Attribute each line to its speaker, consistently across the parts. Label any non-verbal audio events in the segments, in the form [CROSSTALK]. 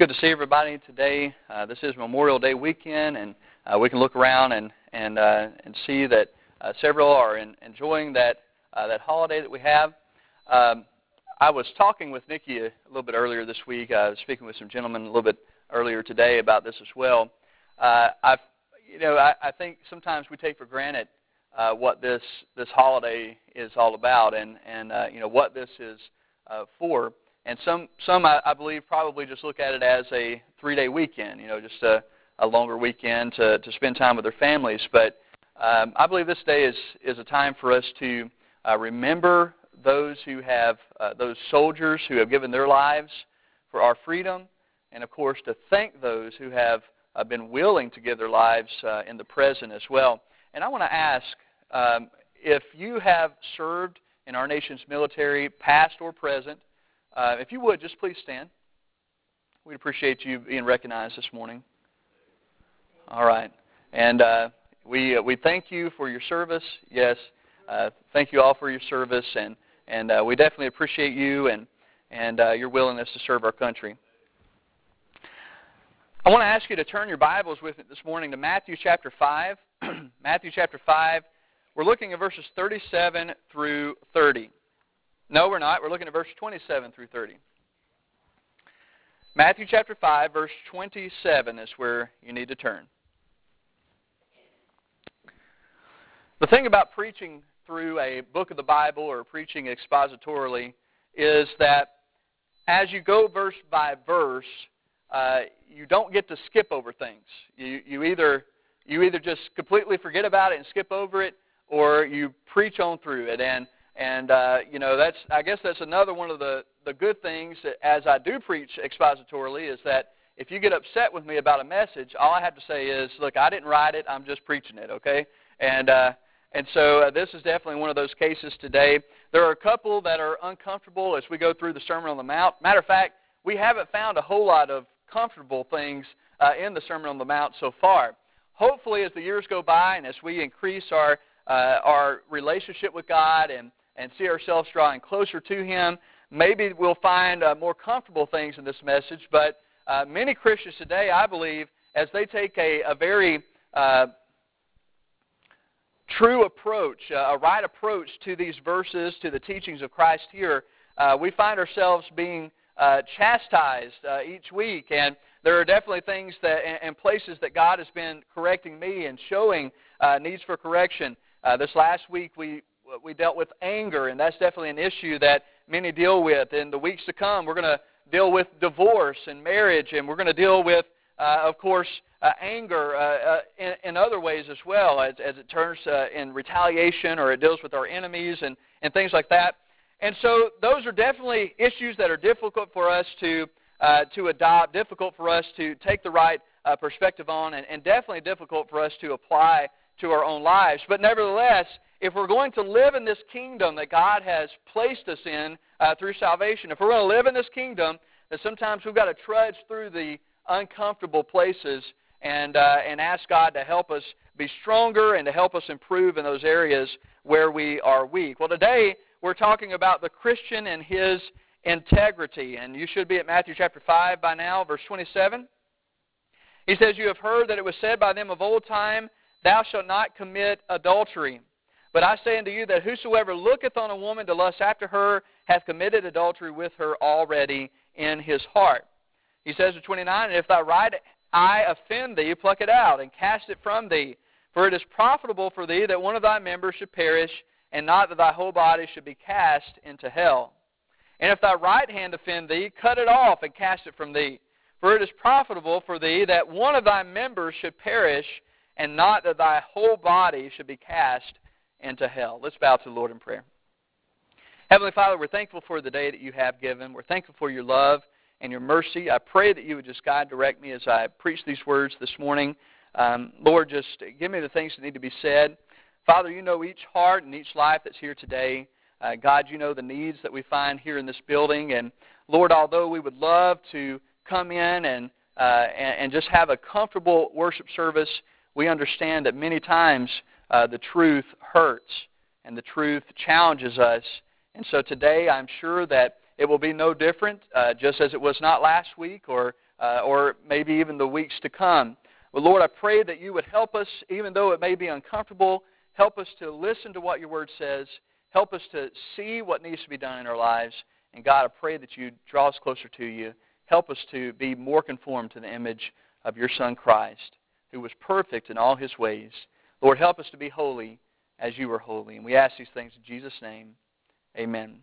Speaker 1: good to see everybody today. Uh, this is Memorial Day weekend, and uh, we can look around and and uh, and see that uh, several are in, enjoying that uh, that holiday that we have. Um, I was talking with Nikki a, little bit earlier this week. I was speaking with some gentlemen a little bit earlier today about this as well. Uh, I've, you know, I, I think sometimes we take for granted what this this holiday is all about, and and you know what this is for. And some, some I, I believe, probably just look at it as a three-day weekend, you know, just a, a longer weekend to, to spend time with their families. But um, I believe this day is, is a time for us to uh, remember those who have, uh, those soldiers who have given their lives for our freedom, and of course to thank those who have uh, been willing to give their lives uh, in the present as well. And I want to ask um, if you have served in our nation's military, past or present, uh, if you would, just please stand. We'd appreciate you being recognized this morning. All right. And uh, we, uh, we thank you for your service. Yes, uh, thank you all for your service. And, and uh, we definitely appreciate you and, and uh, your willingness to serve our country. I want to ask you to turn your Bibles with me this morning to Matthew chapter 5. [CLEARS THROAT] Matthew chapter 5. We're looking at verses 37 through 30. No, we're not. We're looking at verse 27 through 30. Matthew chapter 5, verse 27 is where you need to turn. The thing about preaching through a book of the Bible or preaching expositorily is that as you go verse by verse, uh, you don't get to skip over things. You, you either you either just completely forget about it and skip over it, or you preach on through it. And and uh, you know, that's I guess that's another one of the the good things that as I do preach expositorily is that if you get upset with me about a message, all I have to say is, look, I didn't write it. I'm just preaching it, okay? And uh, and so uh, this is definitely one of those cases today. There are a couple that are uncomfortable as we go through the Sermon on the Mount. Matter of fact, we haven't found a whole lot of comfortable things uh, in the Sermon on the Mount so far. Hopefully, as the years go by and as we increase our uh, our relationship with God and and see ourselves drawing closer to Him. Maybe we'll find uh, more comfortable things in this message, but uh, many Christians today, I believe, as they take a, a very uh, true approach, uh, a right approach to these verses, to the teachings of Christ here, uh, we find ourselves being uh, chastised each week. And there are definitely things that and places that God has been correcting me and showing needs for correction. this last week, we we dealt with anger, and that's definitely an issue that many deal with. In the weeks to come, we're going to deal with divorce and marriage, and we're going to deal with, uh, of course, uh, anger uh, uh, in, in, other ways as well, as, as it turns uh, in retaliation or it deals with our enemies and, and things like that. And so those are definitely issues that are difficult for us to, uh, to adopt, difficult for us to take the right perspective on, and, and definitely difficult for us to apply to our own lives. But nevertheless, if we're going to live in this kingdom that God has placed us in uh, through salvation, if we're going to live in this kingdom, then sometimes we've got to trudge through the uncomfortable places and, uh, and ask God to help us be stronger and to help us improve in those areas where we are weak. Well, today we're talking about the Christian and his integrity. And you should be at Matthew chapter 5 by now, verse 27. He says, You have heard that it was said by them of old time, Thou shalt not commit adultery. But I say unto you that whosoever looketh on a woman to lust after her hath committed adultery with her already in his heart. He says in 29, And if thy right eye offend thee, pluck it out, and cast it from thee. For it is profitable for thee that one of thy members should perish, and not that thy whole body should be cast into hell. And if thy right hand offend thee, cut it off, and cast it from thee. For it is profitable for thee that one of thy members should perish, and not that thy whole body should be cast into hell. Let's bow to the Lord in prayer. Heavenly Father, we're thankful for the day that you have given. We're thankful for your love and your mercy. I pray that you would just guide, direct me as I preach these words this morning. Um, Lord, just give me the things that need to be said. Father, you know each heart and each life that's here today. Uh, God, you know the needs that we find here in this building. And Lord, although we would love to come in and, uh, and, and just have a comfortable worship service, we understand that many times uh, the truth hurts and the truth challenges us. And so today I'm sure that it will be no different, uh, just as it was not last week or uh, or maybe even the weeks to come. But Lord, I pray that you would help us, even though it may be uncomfortable, help us to listen to what your word says, help us to see what needs to be done in our lives. And God, I pray that you draw us closer to you. Help us to be more conformed to the image of your Son Christ, who was perfect in all his ways. Lord, help us to be holy as you are holy. And we ask these things in Jesus' name. Amen.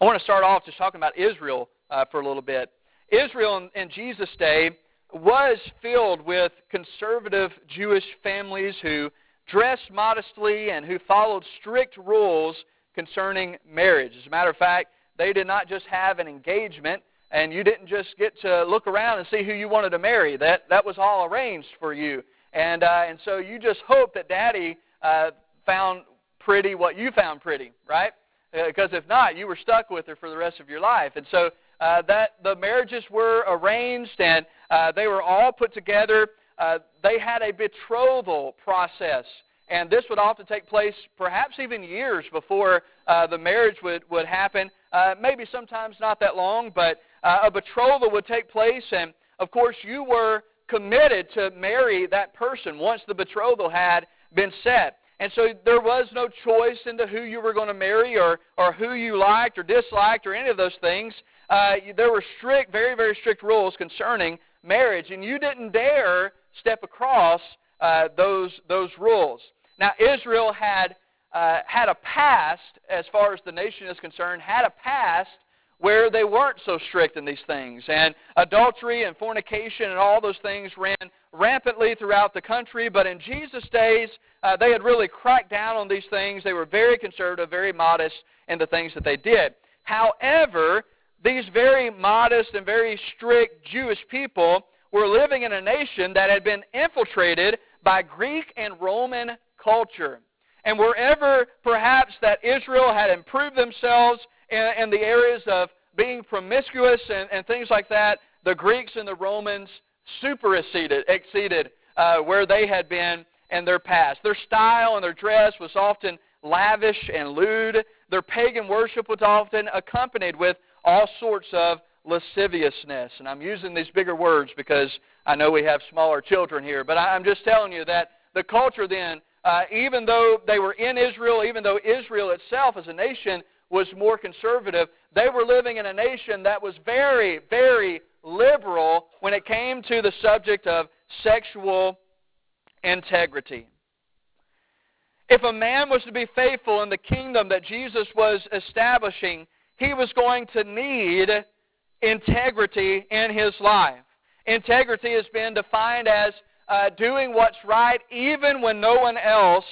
Speaker 1: I want to start off just talking about Israel uh, for a little bit. Israel in, in Jesus' day was filled with conservative Jewish families who dressed modestly and who followed strict rules concerning marriage. As a matter of fact, they did not just have an engagement, and you didn't just get to look around and see who you wanted to marry. That that was all arranged for you, and uh, and so you just hope that Daddy uh, found pretty what you found pretty, right? Because uh, if not, you were stuck with her for the rest of your life. And so uh, that the marriages were arranged and uh, they were all put together. Uh, they had a betrothal process. And this would often take place perhaps even years before uh, the marriage would, would happen. Uh, maybe sometimes not that long, but a betrothal would take place. And of course, you were committed to marry that person once the betrothal had been set. And so there was no choice into who you were going to marry or, or who you liked or disliked or any of those things. Uh, there were strict, very, very strict rules concerning marriage, and you didn't dare step across uh, those, those rules. Now, Israel had, uh, had a past, as far as the nation is concerned, had a past where they weren't so strict in these things. And adultery and fornication and all those things ran rampantly throughout the country. But in Jesus' days, uh, they had really cracked down on these things. They were very conservative, very modest in the things that they did. However, these very modest and very strict Jewish people were living in a nation that had been infiltrated by Greek and Roman culture. And wherever perhaps that Israel had improved themselves in, in the areas of being promiscuous and, and, things like that, the Greeks and the Romans superseded exceeded uh, where they had been in their past. Their style and their dress was often lavish and lewd. Their pagan worship was often accompanied with all sorts of lasciviousness. And I'm using these bigger words because I know we have smaller children here. But I'm just telling you that the culture then, uh, even though they were in Israel, even though Israel itself as a nation was more conservative, they were living in a nation that was very, very liberal when it came to the subject of sexual integrity. If a man was to be faithful in the kingdom that Jesus was establishing, he was going to need integrity in his life. Integrity has been defined as uh, doing what's right even when no one else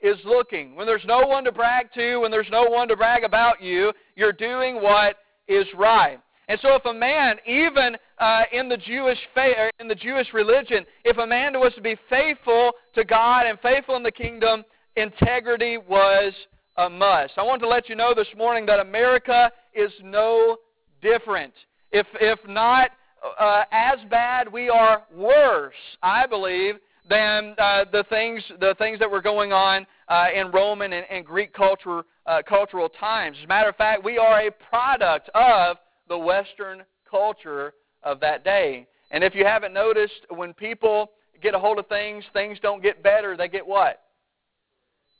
Speaker 1: is looking. When there's no one to brag to, when there's no one to brag about you, you're doing what is right. And so if a man, even uh, in, the Jewish fa- in the Jewish religion, if a man was to be faithful to God and faithful in the kingdom, integrity was a must. I want to let you know this morning that America is no different. If, if not uh, as bad, we are worse, I believe, than uh, the things the things that were going on uh, in Roman and, and Greek culture uh, cultural times. As a matter of fact, we are a product of the Western culture of that day. And if you haven't noticed, when people get a hold of things, things don't get better. They get what?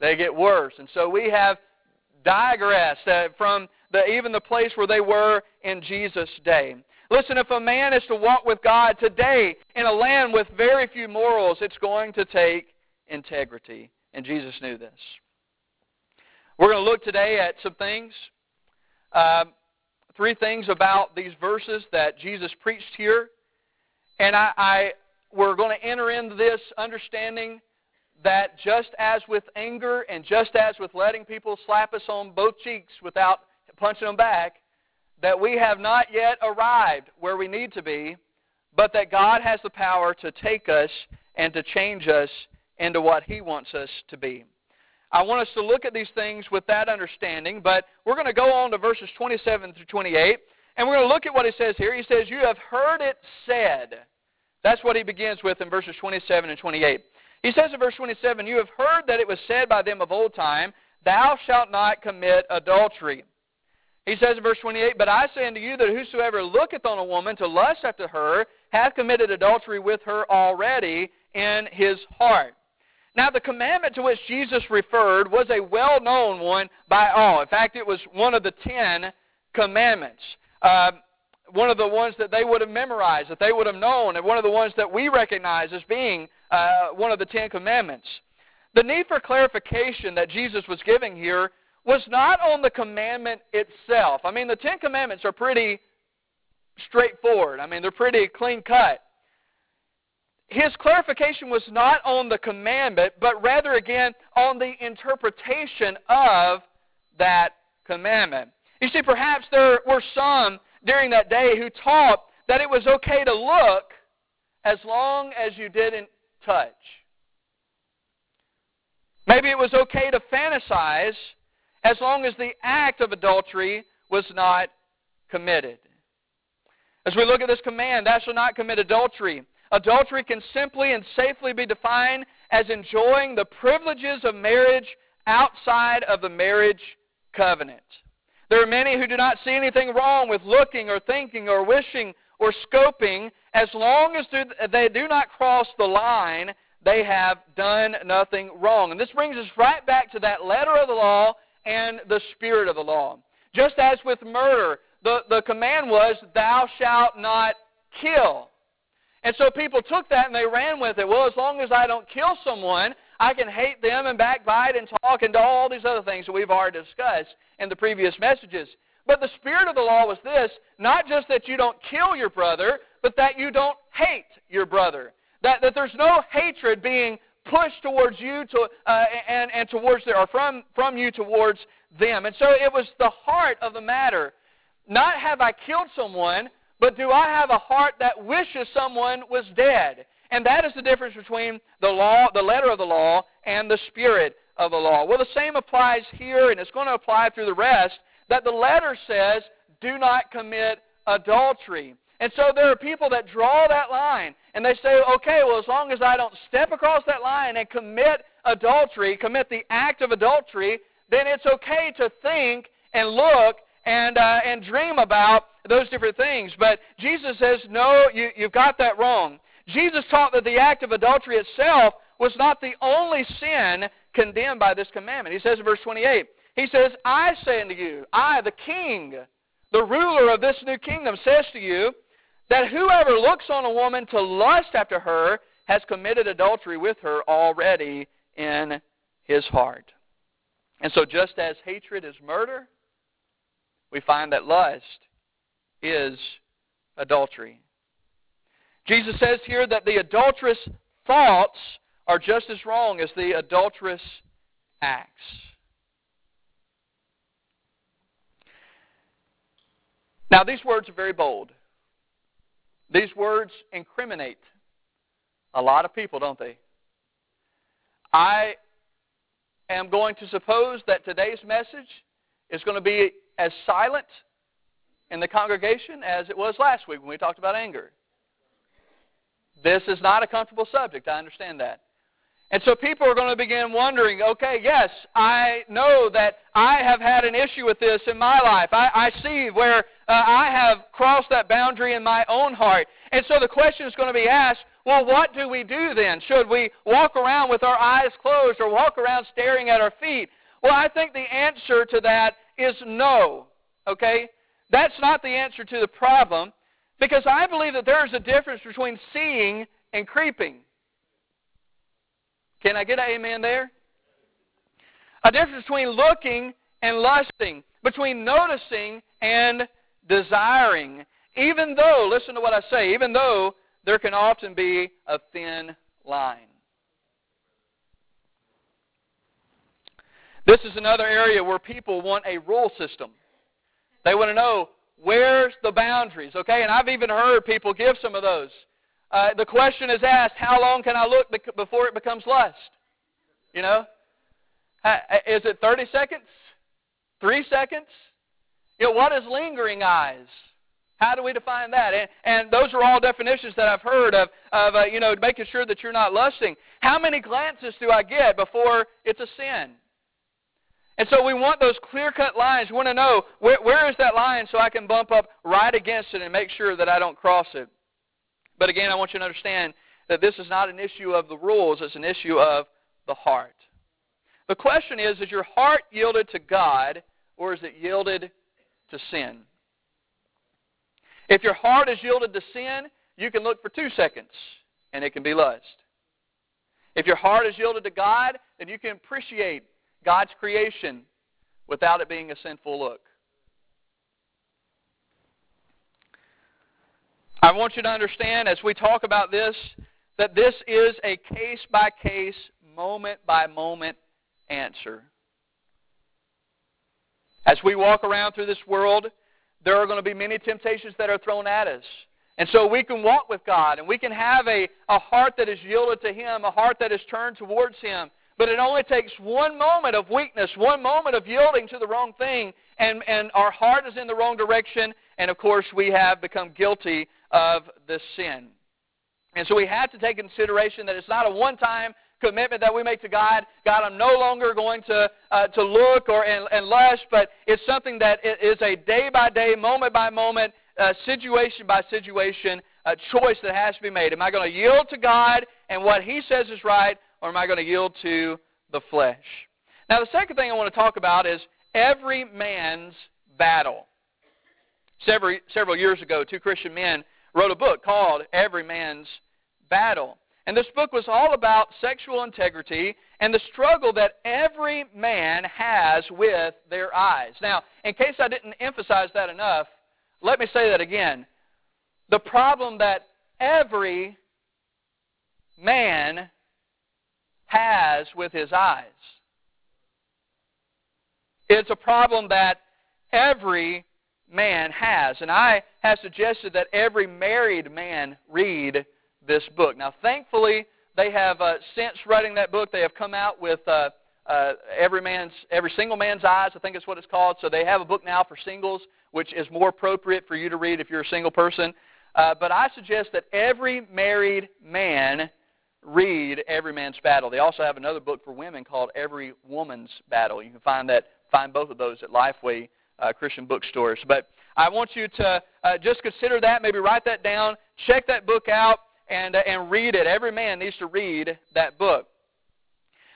Speaker 1: They get worse. And so we have digressed uh, from the, even the place where they were in Jesus' day. Listen, if a man is to walk with God today in a land with very few morals, it's going to take integrity. And Jesus knew this. We're going to look today at some things. Um, three things about these verses that Jesus preached here. And I, I we're going to enter into this understanding that just as with anger and just as with letting people slap us on both cheeks without punching them back, that we have not yet arrived where we need to be, but that God has the power to take us and to change us into what He wants us to be. I want us to look at these things with that understanding, but we're going to go on to verses 27 through 28, and we're going to look at what he says here. He says, You have heard it said. That's what he begins with in verses 27 and 28. He says in verse 27, You have heard that it was said by them of old time, Thou shalt not commit adultery. He says in verse 28, But I say unto you that whosoever looketh on a woman to lust after her hath committed adultery with her already in his heart. Now, the commandment to which Jesus referred was a well known one by all. In fact, it was one of the Ten Commandments. Uh, one of the ones that they would have memorized, that they would have known, and one of the ones that we recognize as being uh, one of the Ten Commandments. The need for clarification that Jesus was giving here was not on the commandment itself. I mean, the Ten Commandments are pretty straightforward. I mean, they're pretty clean cut. His clarification was not on the commandment, but rather, again, on the interpretation of that commandment. You see, perhaps there were some during that day who taught that it was okay to look as long as you didn't touch. Maybe it was okay to fantasize as long as the act of adultery was not committed. As we look at this command, thou shalt not commit adultery. Adultery can simply and safely be defined as enjoying the privileges of marriage outside of the marriage covenant. There are many who do not see anything wrong with looking or thinking or wishing or scoping as long as they do not cross the line they have done nothing wrong. And this brings us right back to that letter of the law and the spirit of the law. Just as with murder, the, the command was, Thou shalt not kill. And so people took that and they ran with it. Well, as long as I don't kill someone, I can hate them and backbite and talk and do all these other things that we've already discussed in the previous messages. But the spirit of the law was this not just that you don't kill your brother, but that you don't hate your brother. That, that there's no hatred being pushed towards you to, uh, and, and towards their, or from, from you towards them. And so it was the heart of the matter. Not have I killed someone, but do I have a heart that wishes someone was dead? And that is the difference between the law, the letter of the law, and the spirit of the law. Well, the same applies here, and it's going to apply through the rest, that the letter says, do not commit adultery. And so there are people that draw that line and they say, okay, well, as long as I don't step across that line and commit adultery, commit the act of adultery, then it's okay to think and look and, uh, and dream about those different things. But Jesus says, no, you, you've got that wrong. Jesus taught that the act of adultery itself was not the only sin condemned by this commandment. He says in verse 28, he says, I say unto you, I, the king, the ruler of this new kingdom, says to you, that whoever looks on a woman to lust after her has committed adultery with her already in his heart. And so, just as hatred is murder, we find that lust is adultery. Jesus says here that the adulterous thoughts are just as wrong as the adulterous acts. Now, these words are very bold. These words incriminate a lot of people, don't they? I am going to suppose that today's message is going to be as silent in the congregation as it was last week when we talked about anger. This is not a comfortable subject. I understand that. And so people are going to begin wondering, okay, yes, I know that I have had an issue with this in my life. I, I see where uh, I have crossed that boundary in my own heart. And so the question is going to be asked, well, what do we do then? Should we walk around with our eyes closed or walk around staring at our feet? Well, I think the answer to that is no. Okay? That's not the answer to the problem because I believe that there is a difference between seeing and creeping. Can I get an amen there? A difference between looking and lusting, between noticing and desiring. Even though, listen to what I say, even though there can often be a thin line. This is another area where people want a rule system. They want to know where's the boundaries, okay? And I've even heard people give some of those. Uh, the question is asked, how long can I look before it becomes lust? You know? Is it 30 seconds? Three seconds? You know, what is lingering eyes? How do we define that? And, and those are all definitions that I've heard of, of uh, you know, making sure that you're not lusting. How many glances do I get before it's a sin? And so we want those clear-cut lines. We want to know where, where is that line so I can bump up right against it and make sure that I don't cross it. But again, I want you to understand that this is not an issue of the rules. It's an issue of the heart. The question is, is your heart yielded to God or is it yielded to sin? If your heart is yielded to sin, you can look for two seconds and it can be lust. If your heart is yielded to God, then you can appreciate God's creation without it being a sinful look. I want you to understand as we talk about this that this is a case by case, moment by moment answer. As we walk around through this world, there are going to be many temptations that are thrown at us. And so we can walk with God and we can have a, a heart that is yielded to Him, a heart that is turned towards Him. But it only takes one moment of weakness, one moment of yielding to the wrong thing, and, and our heart is in the wrong direction, and of course we have become guilty of this sin. And so we have to take consideration that it's not a one-time commitment that we make to God. God, I'm no longer going to, uh, to look or and, and lust, but it's something that is a day-by-day, moment-by-moment, uh, situation by situation uh, choice that has to be made. Am I going to yield to God and what He says is right, or am I going to yield to the flesh? Now, the second thing I want to talk about is every man's battle. Several, several years ago, two Christian men wrote a book called Every Man's Battle. And this book was all about sexual integrity and the struggle that every man has with their eyes. Now, in case I didn't emphasize that enough, let me say that again. The problem that every man has with his eyes. It's a problem that every man has. And I have suggested that every married man read this book. Now, thankfully, they have, uh, since writing that book, they have come out with uh, uh, every man's, every single man's eyes, I think is what it's called. So they have a book now for singles, which is more appropriate for you to read if you're a single person. Uh, but I suggest that every married man read Every Man's Battle. They also have another book for women called Every Woman's Battle. You can find that find both of those at Lifeway uh, Christian bookstores. But I want you to uh, just consider that, maybe write that down, check that book out, and uh, and read it. Every man needs to read that book.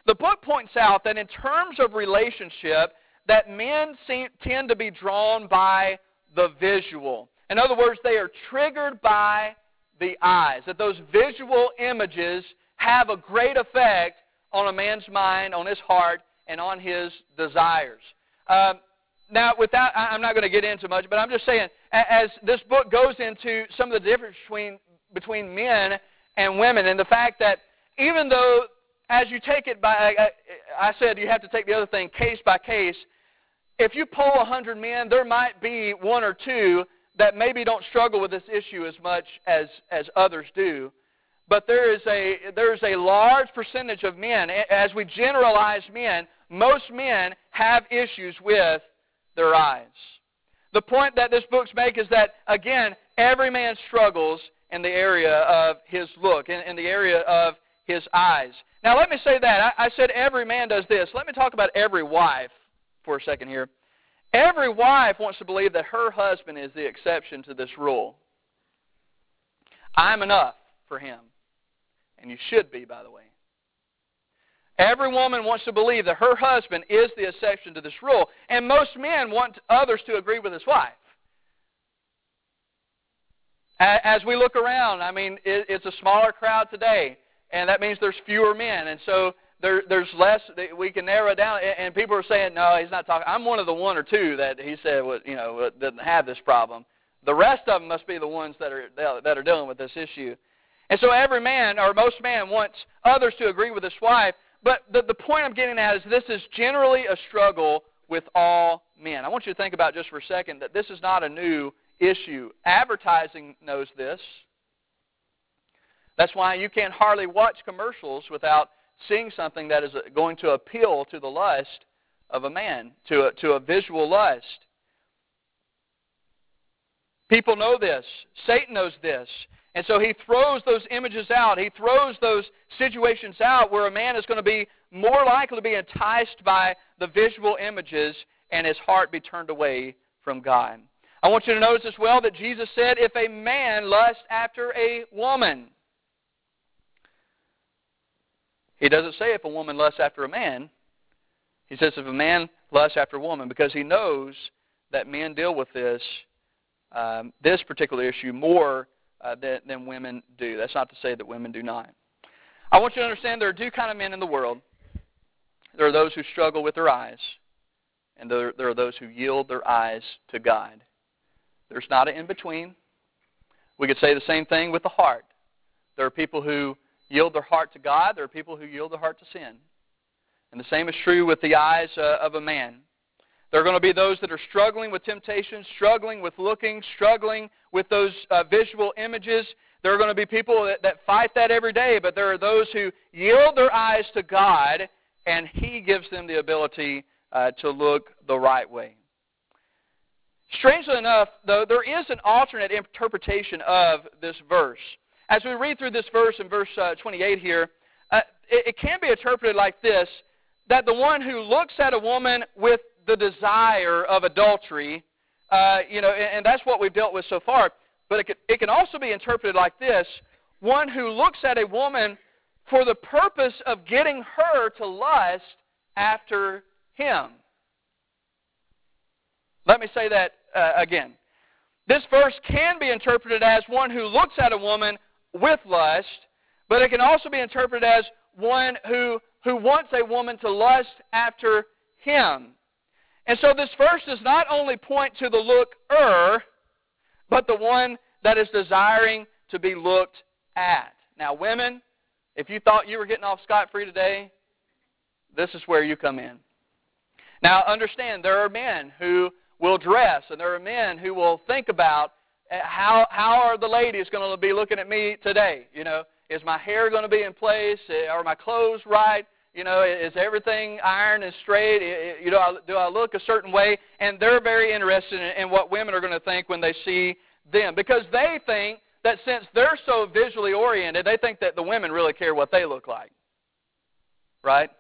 Speaker 1: The book points out that in terms of relationship, that men seem, tend to be drawn by the visual. In other words, they are triggered by the eyes. That those visual images have a great effect on a man's mind, on his heart, and on his desires. Um, now, without, I'm not going to get into much, but I'm just saying, as this book goes into some of the difference between, between men and women, and the fact that even though, as you take it by, I said you have to take the other thing case by case, if you poll 100 men, there might be one or two that maybe don't struggle with this issue as much as, as others do. But there is a, there's a large percentage of men, as we generalize men, most men have issues with their eyes. The point that this book's make is that, again, every man struggles in the area of his look, in, in the area of his eyes. Now, let me say that. I, I said every man does this. Let me talk about every wife for a second here. Every wife wants to believe that her husband is the exception to this rule. I'm enough for him. And you should be, by the way. Every woman wants to believe that her husband is the exception to this rule. And most men want others to agree with his wife. As we look around, I mean, it's a smaller crowd today, and that means there's fewer men. And so there, there's less we can narrow down. And people are saying, no, he's not talking. I'm one of the one or two that he said, you know, didn't have this problem. The rest of them must be the ones that are that are dealing with this issue. And so every man or most man wants others to agree with his wife. But the, the point I'm getting at is this is generally a struggle with all men. I want you to think about just for a second that this is not a new issue. Advertising knows this. That's why you can't hardly watch commercials without seeing something that is going to appeal to the lust of a man, to a, to a visual lust. People know this. Satan knows this. And so he throws those images out. He throws those situations out where a man is going to be more likely to be enticed by the visual images and his heart be turned away from God. I want you to notice as well that Jesus said, if a man lusts after a woman, he doesn't say if a woman lusts after a man. He says if a man lusts after a woman because he knows that men deal with this um, this particular issue more uh, than, than women do. That's not to say that women do not. I want you to understand there are two kind of men in the world. There are those who struggle with their eyes, and there, there are those who yield their eyes to God. There's not an in between. We could say the same thing with the heart. There are people who yield their heart to God, there are people who yield their heart to sin. And the same is true with the eyes uh, of a man. There are going to be those that are struggling with temptation, struggling with looking, struggling with those uh, visual images. There are going to be people that, that fight that every day, but there are those who yield their eyes to God, and He gives them the ability uh, to look the right way. Strangely enough, though, there is an alternate interpretation of this verse. As we read through this verse in verse uh, 28 here, uh, it, it can be interpreted like this that the one who looks at a woman with the desire of adultery, uh, you know, and, and, that's what we've dealt with so far. But it can, it can also be interpreted like this one who looks at a woman for the purpose of getting her to lust after him. Let me say that uh, again. This verse can be interpreted as one who looks at a woman with lust, but it can also be interpreted as one who, who wants a woman to lust after him. And so this verse does not only point to the looker, but the one that is desiring to be looked at. Now, women, if you thought you were getting off scot free today, this is where you come in. Now, understand, there are men who will dress, and there are men who will think about uh, how how are the ladies going to be looking at me today? You know, is my hair going to be in place? Uh, are my clothes right? You know, is everything ironed and straight? You know, do I look a certain way? And they're very interested in what women are going to think when they see them because they think that since they're so visually oriented, they think that the women really care what they look like. Right?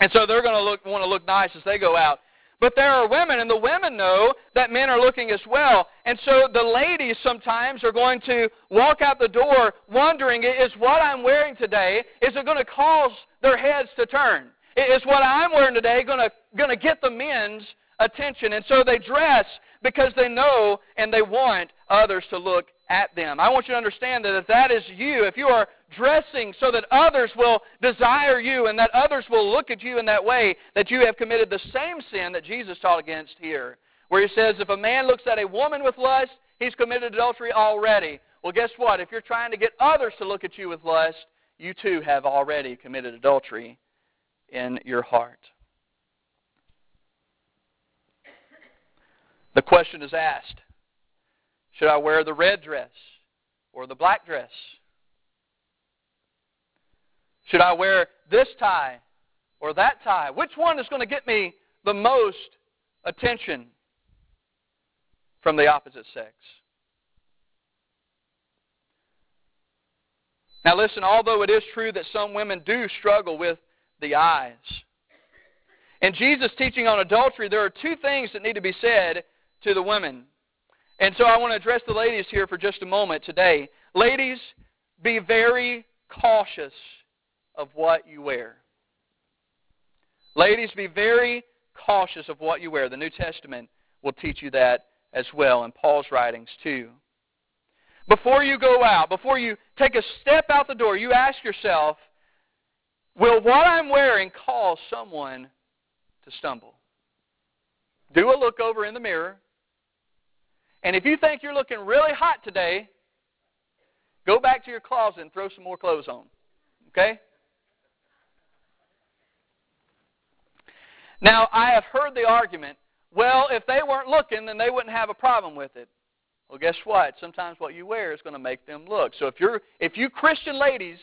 Speaker 1: And so they're going to look want to look nice as they go out. But there are women, and the women know that men are looking as well. And so the ladies sometimes are going to walk out the door wondering, is what I'm wearing today, is it going to cause their heads to turn? Is what I'm wearing today going to, going to get the men's attention? And so they dress because they know and they want others to look at them. I want you to understand that if that is you, if you are dressing so that others will desire you and that others will look at you in that way, that you have committed the same sin that Jesus taught against here, where he says if a man looks at a woman with lust, he's committed adultery already. Well, guess what? If you're trying to get others to look at you with lust, you too have already committed adultery in your heart. The question is asked should I wear the red dress or the black dress? Should I wear this tie or that tie? Which one is going to get me the most attention from the opposite sex? Now, listen, although it is true that some women do struggle with the eyes, in Jesus' teaching on adultery, there are two things that need to be said to the women. And so I want to address the ladies here for just a moment today. Ladies, be very cautious of what you wear. Ladies, be very cautious of what you wear. The New Testament will teach you that as well, and Paul's writings too. Before you go out, before you take a step out the door, you ask yourself, will what I'm wearing cause someone to stumble? Do a look over in the mirror and if you think you're looking really hot today, go back to your closet and throw some more clothes on. Okay? Now, I have heard the argument, well, if they weren't looking, then they wouldn't have a problem with it. Well, guess what? Sometimes what you wear is going to make them look. So if you're if you Christian ladies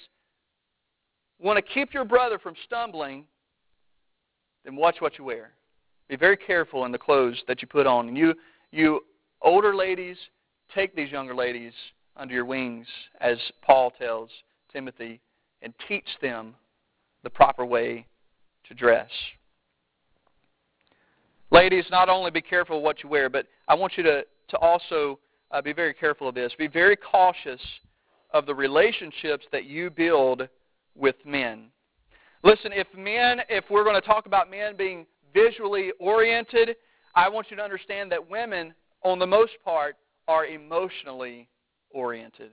Speaker 1: want to keep your brother from stumbling, then watch what you wear. Be very careful in the clothes that you put on. And you you Older ladies, take these younger ladies under your wings, as Paul tells Timothy, and teach them the proper way to dress. Ladies, not only be careful what you wear, but I want you to, to also uh, be very careful of this. Be very cautious of the relationships that you build with men. Listen, if men, if we're going to talk about men being visually oriented, I want you to understand that women, on the most part, are emotionally oriented.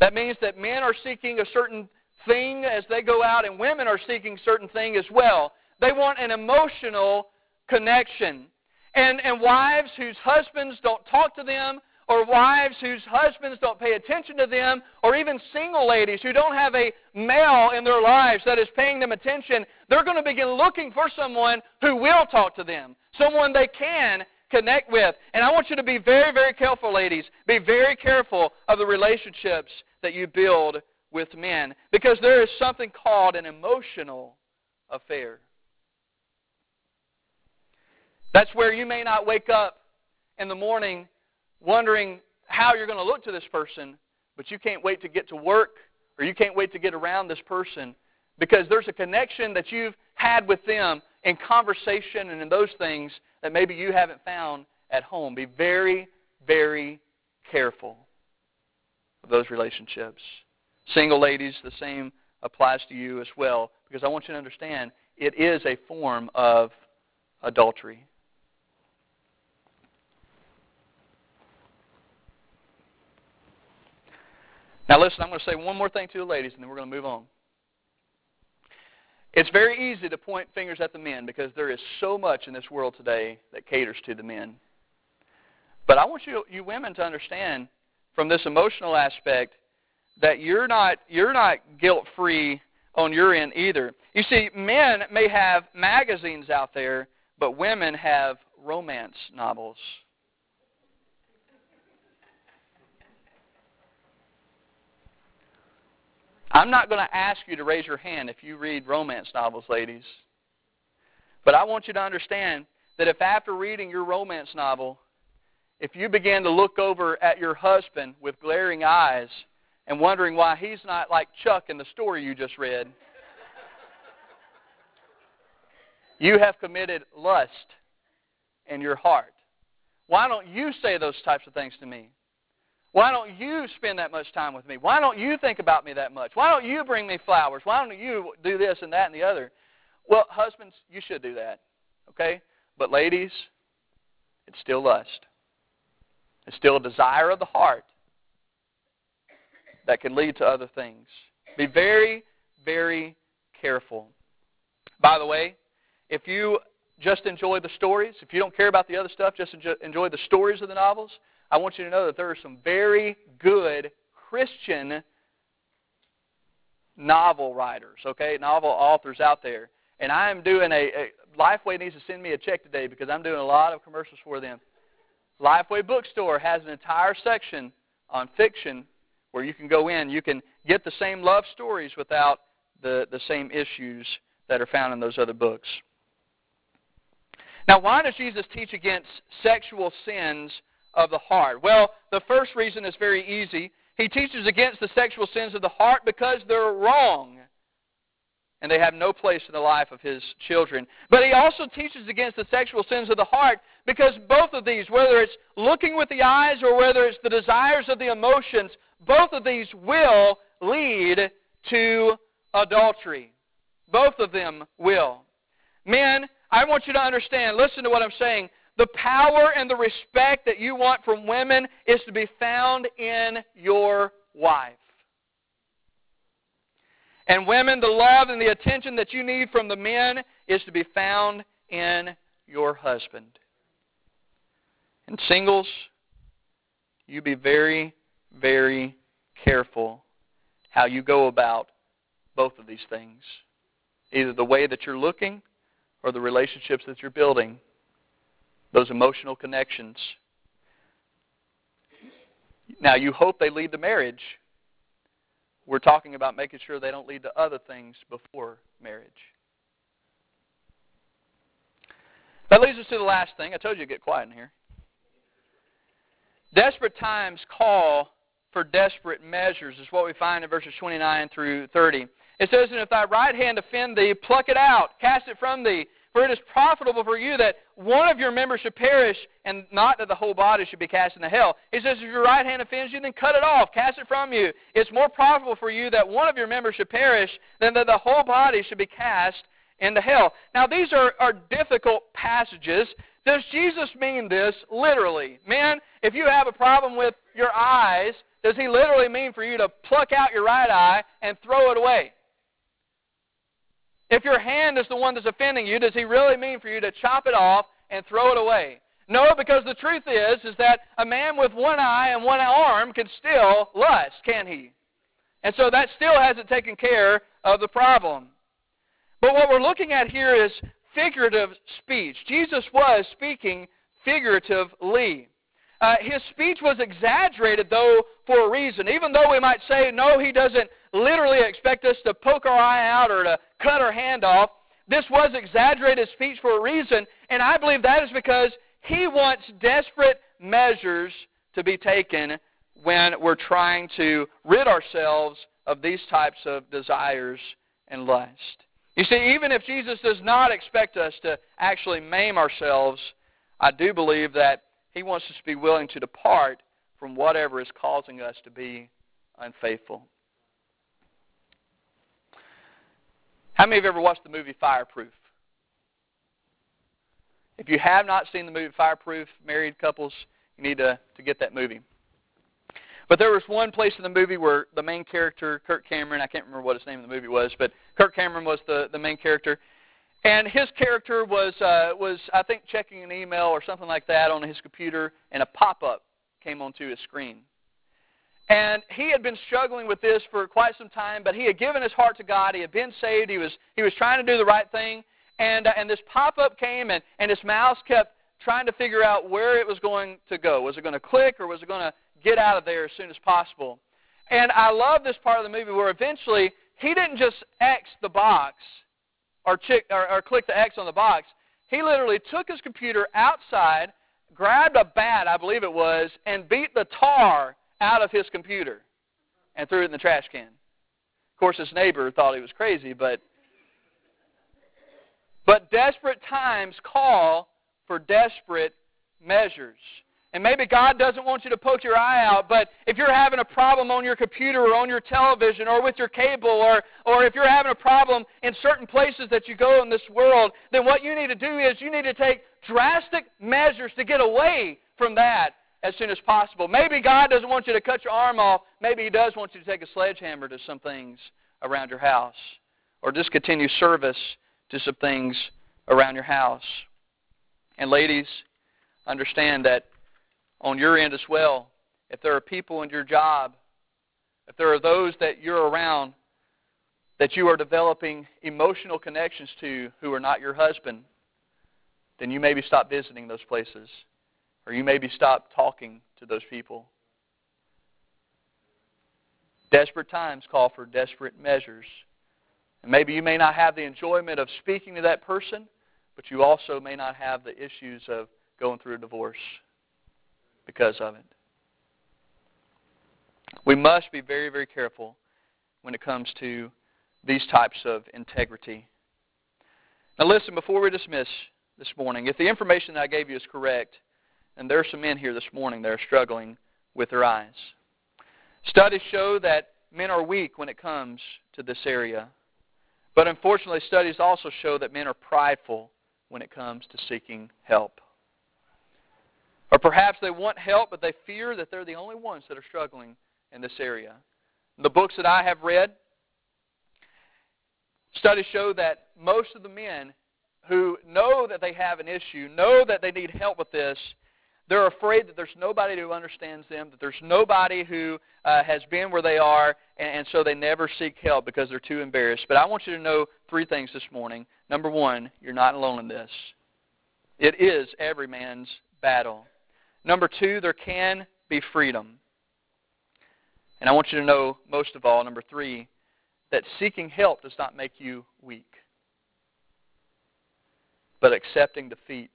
Speaker 1: That means that men are seeking a certain thing as they go out, and women are seeking certain thing as well. They want an emotional connection. And, and wives whose husbands don't talk to them, or wives whose husbands don't pay attention to them, or even single ladies who don't have a male in their lives that is paying them attention, they're going to begin looking for someone who will talk to them, someone they can connect with. And I want you to be very, very careful, ladies. Be very careful of the relationships that you build with men, because there is something called an emotional affair. That's where you may not wake up in the morning wondering how you're going to look to this person, but you can't wait to get to work or you can't wait to get around this person because there's a connection that you've had with them in conversation and in those things that maybe you haven't found at home. Be very, very careful of those relationships. Single ladies, the same applies to you as well because I want you to understand it is a form of adultery. Now, listen, I'm going to say one more thing to the ladies, and then we're going to move on. It's very easy to point fingers at the men because there is so much in this world today that caters to the men. But I want you, you women to understand from this emotional aspect that you're not, you're not guilt free on your end either. You see, men may have magazines out there, but women have romance novels. I'm not going to ask you to raise your hand if you read romance novels, ladies. But I want you to understand that if after reading your romance novel, if you begin to look over at your husband with glaring eyes and wondering why he's not like Chuck in the story you just read, [LAUGHS] you have committed lust in your heart. Why don't you say those types of things to me? Why don't you spend that much time with me? Why don't you think about me that much? Why don't you bring me flowers? Why don't you do this and that and the other? Well, husbands, you should do that. Okay? But ladies, it's still lust. It's still a desire of the heart that can lead to other things. Be very, very careful. By the way, if you just enjoy the stories, if you don't care about the other stuff, just enjoy the stories of the novels, I want you to know that there are some very good Christian novel writers, okay, novel authors out there. And I am doing a, a Lifeway needs to send me a check today because I'm doing a lot of commercials for them. Lifeway Bookstore has an entire section on fiction where you can go in. You can get the same love stories without the, the same issues that are found in those other books. Now, why does Jesus teach against sexual sins of the heart? Well, the first reason is very easy. He teaches against the sexual sins of the heart because they're wrong and they have no place in the life of his children. But he also teaches against the sexual sins of the heart because both of these, whether it's looking with the eyes or whether it's the desires of the emotions, both of these will lead to adultery. Both of them will. Men, I want you to understand, listen to what I'm saying. The power and the respect that you want from women is to be found in your wife. And women, the love and the attention that you need from the men is to be found in your husband. And singles, you be very, very careful how you go about both of these things. Either the way that you're looking or the relationships that you're building those emotional connections. Now, you hope they lead to marriage. We're talking about making sure they don't lead to other things before marriage. That leads us to the last thing. I told you to get quiet in here. Desperate times call for desperate measures, is what we find in verses 29 through 30. It says, And if thy right hand offend thee, pluck it out, cast it from thee. For it is profitable for you that one of your members should perish, and not that the whole body should be cast into hell. He says, If your right hand offends you, then cut it off, cast it from you. It's more profitable for you that one of your members should perish than that the whole body should be cast into hell. Now, these are, are difficult passages. Does Jesus mean this literally? Men, if you have a problem with your eyes, does he literally mean for you to pluck out your right eye and throw it away? If your hand is the one that's offending you, does he really mean for you to chop it off and throw it away? No, because the truth is, is that a man with one eye and one arm can still lust, can he? And so that still hasn't taken care of the problem. But what we're looking at here is figurative speech. Jesus was speaking figuratively. Uh, his speech was exaggerated, though, for a reason. Even though we might say, no, he doesn't literally expect us to poke our eye out or to cut our hand off. This was exaggerated speech for a reason, and I believe that is because he wants desperate measures to be taken when we're trying to rid ourselves of these types of desires and lust. You see, even if Jesus does not expect us to actually maim ourselves, I do believe that he wants us to be willing to depart from whatever is causing us to be unfaithful. How many of you ever watched the movie Fireproof? If you have not seen the movie Fireproof, married couples, you need to, to get that movie. But there was one place in the movie where the main character, Kirk Cameron, I can't remember what his name in the movie was, but Kirk Cameron was the, the main character. And his character was, uh, was, I think, checking an email or something like that on his computer, and a pop-up came onto his screen. And he had been struggling with this for quite some time, but he had given his heart to God. He had been saved. He was, he was trying to do the right thing. And, uh, and this pop-up came, and, and his mouse kept trying to figure out where it was going to go. Was it going to click, or was it going to get out of there as soon as possible? And I love this part of the movie where eventually he didn't just X the box or, chick, or, or click the X on the box. He literally took his computer outside, grabbed a bat, I believe it was, and beat the tar out of his computer and threw it in the trash can. Of course, his neighbor thought he was crazy, but but desperate times call for desperate measures. And maybe God doesn't want you to poke your eye out, but if you're having a problem on your computer or on your television or with your cable or, or if you're having a problem in certain places that you go in this world, then what you need to do is you need to take drastic measures to get away from that as soon as possible. Maybe God doesn't want you to cut your arm off. Maybe He does want you to take a sledgehammer to some things around your house or discontinue service to some things around your house. And ladies, understand that on your end as well, if there are people in your job, if there are those that you're around that you are developing emotional connections to who are not your husband, then you maybe stop visiting those places or you maybe stop talking to those people. Desperate times call for desperate measures. And maybe you may not have the enjoyment of speaking to that person, but you also may not have the issues of going through a divorce because of it. We must be very, very careful when it comes to these types of integrity. Now, listen, before we dismiss this morning, if the information that I gave you is correct, and there are some men here this morning that are struggling with their eyes. Studies show that men are weak when it comes to this area. But unfortunately, studies also show that men are prideful when it comes to seeking help. Or perhaps they want help, but they fear that they're the only ones that are struggling in this area. In the books that I have read, studies show that most of the men who know that they have an issue, know that they need help with this, they're afraid that there's nobody who understands them, that there's nobody who uh, has been where they are, and, and so they never seek help because they're too embarrassed. But I want you to know three things this morning. Number one, you're not alone in this. It is every man's battle. Number two, there can be freedom. And I want you to know, most of all, number three, that seeking help does not make you weak, but accepting defeat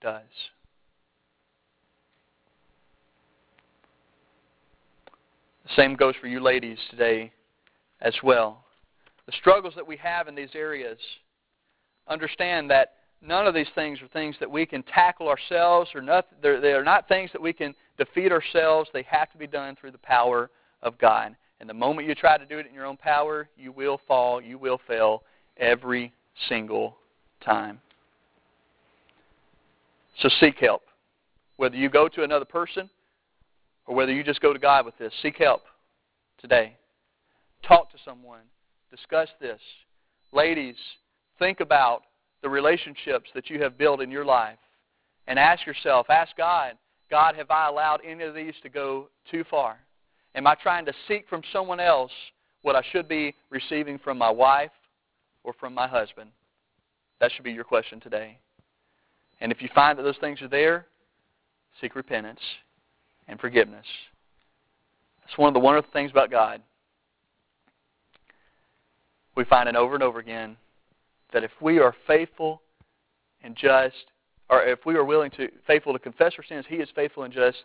Speaker 1: does. Same goes for you ladies today as well. The struggles that we have in these areas, understand that none of these things are things that we can tackle ourselves or they're, they are not things that we can defeat ourselves. They have to be done through the power of God. And the moment you try to do it in your own power, you will fall, you will fail every single time. So seek help. Whether you go to another person or whether you just go to God with this, seek help today. Talk to someone. Discuss this. Ladies, think about the relationships that you have built in your life and ask yourself, ask God, God, have I allowed any of these to go too far? Am I trying to seek from someone else what I should be receiving from my wife or from my husband? That should be your question today. And if you find that those things are there, seek repentance and forgiveness. That's one of the wonderful things about God. We find it over and over again that if we are faithful and just, or if we are willing to, faithful to confess our sins, He is faithful and just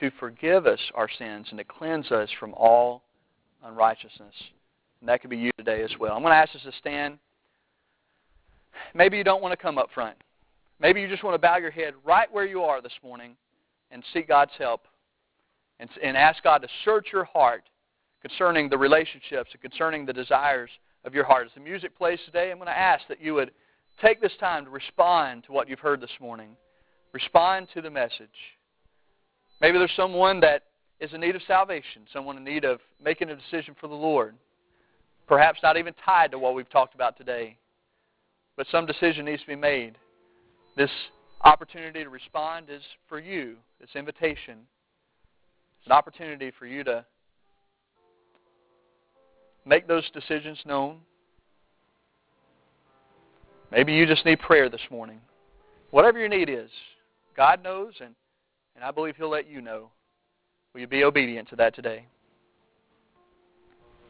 Speaker 1: to forgive us our sins and to cleanse us from all unrighteousness. And that could be you today as well. I'm going to ask us to stand. Maybe you don't want to come up front. Maybe you just want to bow your head right where you are this morning and seek God's help and, and ask God to search your heart concerning the relationships and concerning the desires of your heart. As the music plays today, I'm going to ask that you would take this time to respond to what you've heard this morning. Respond to the message. Maybe there's someone that is in need of salvation, someone in need of making a decision for the Lord. Perhaps not even tied to what we've talked about today, but some decision needs to be made. This opportunity to respond is for you, this invitation. An opportunity for you to make those decisions known. Maybe you just need prayer this morning. Whatever your need is, God knows, and, and I believe He'll let you know. Will you be obedient to that today?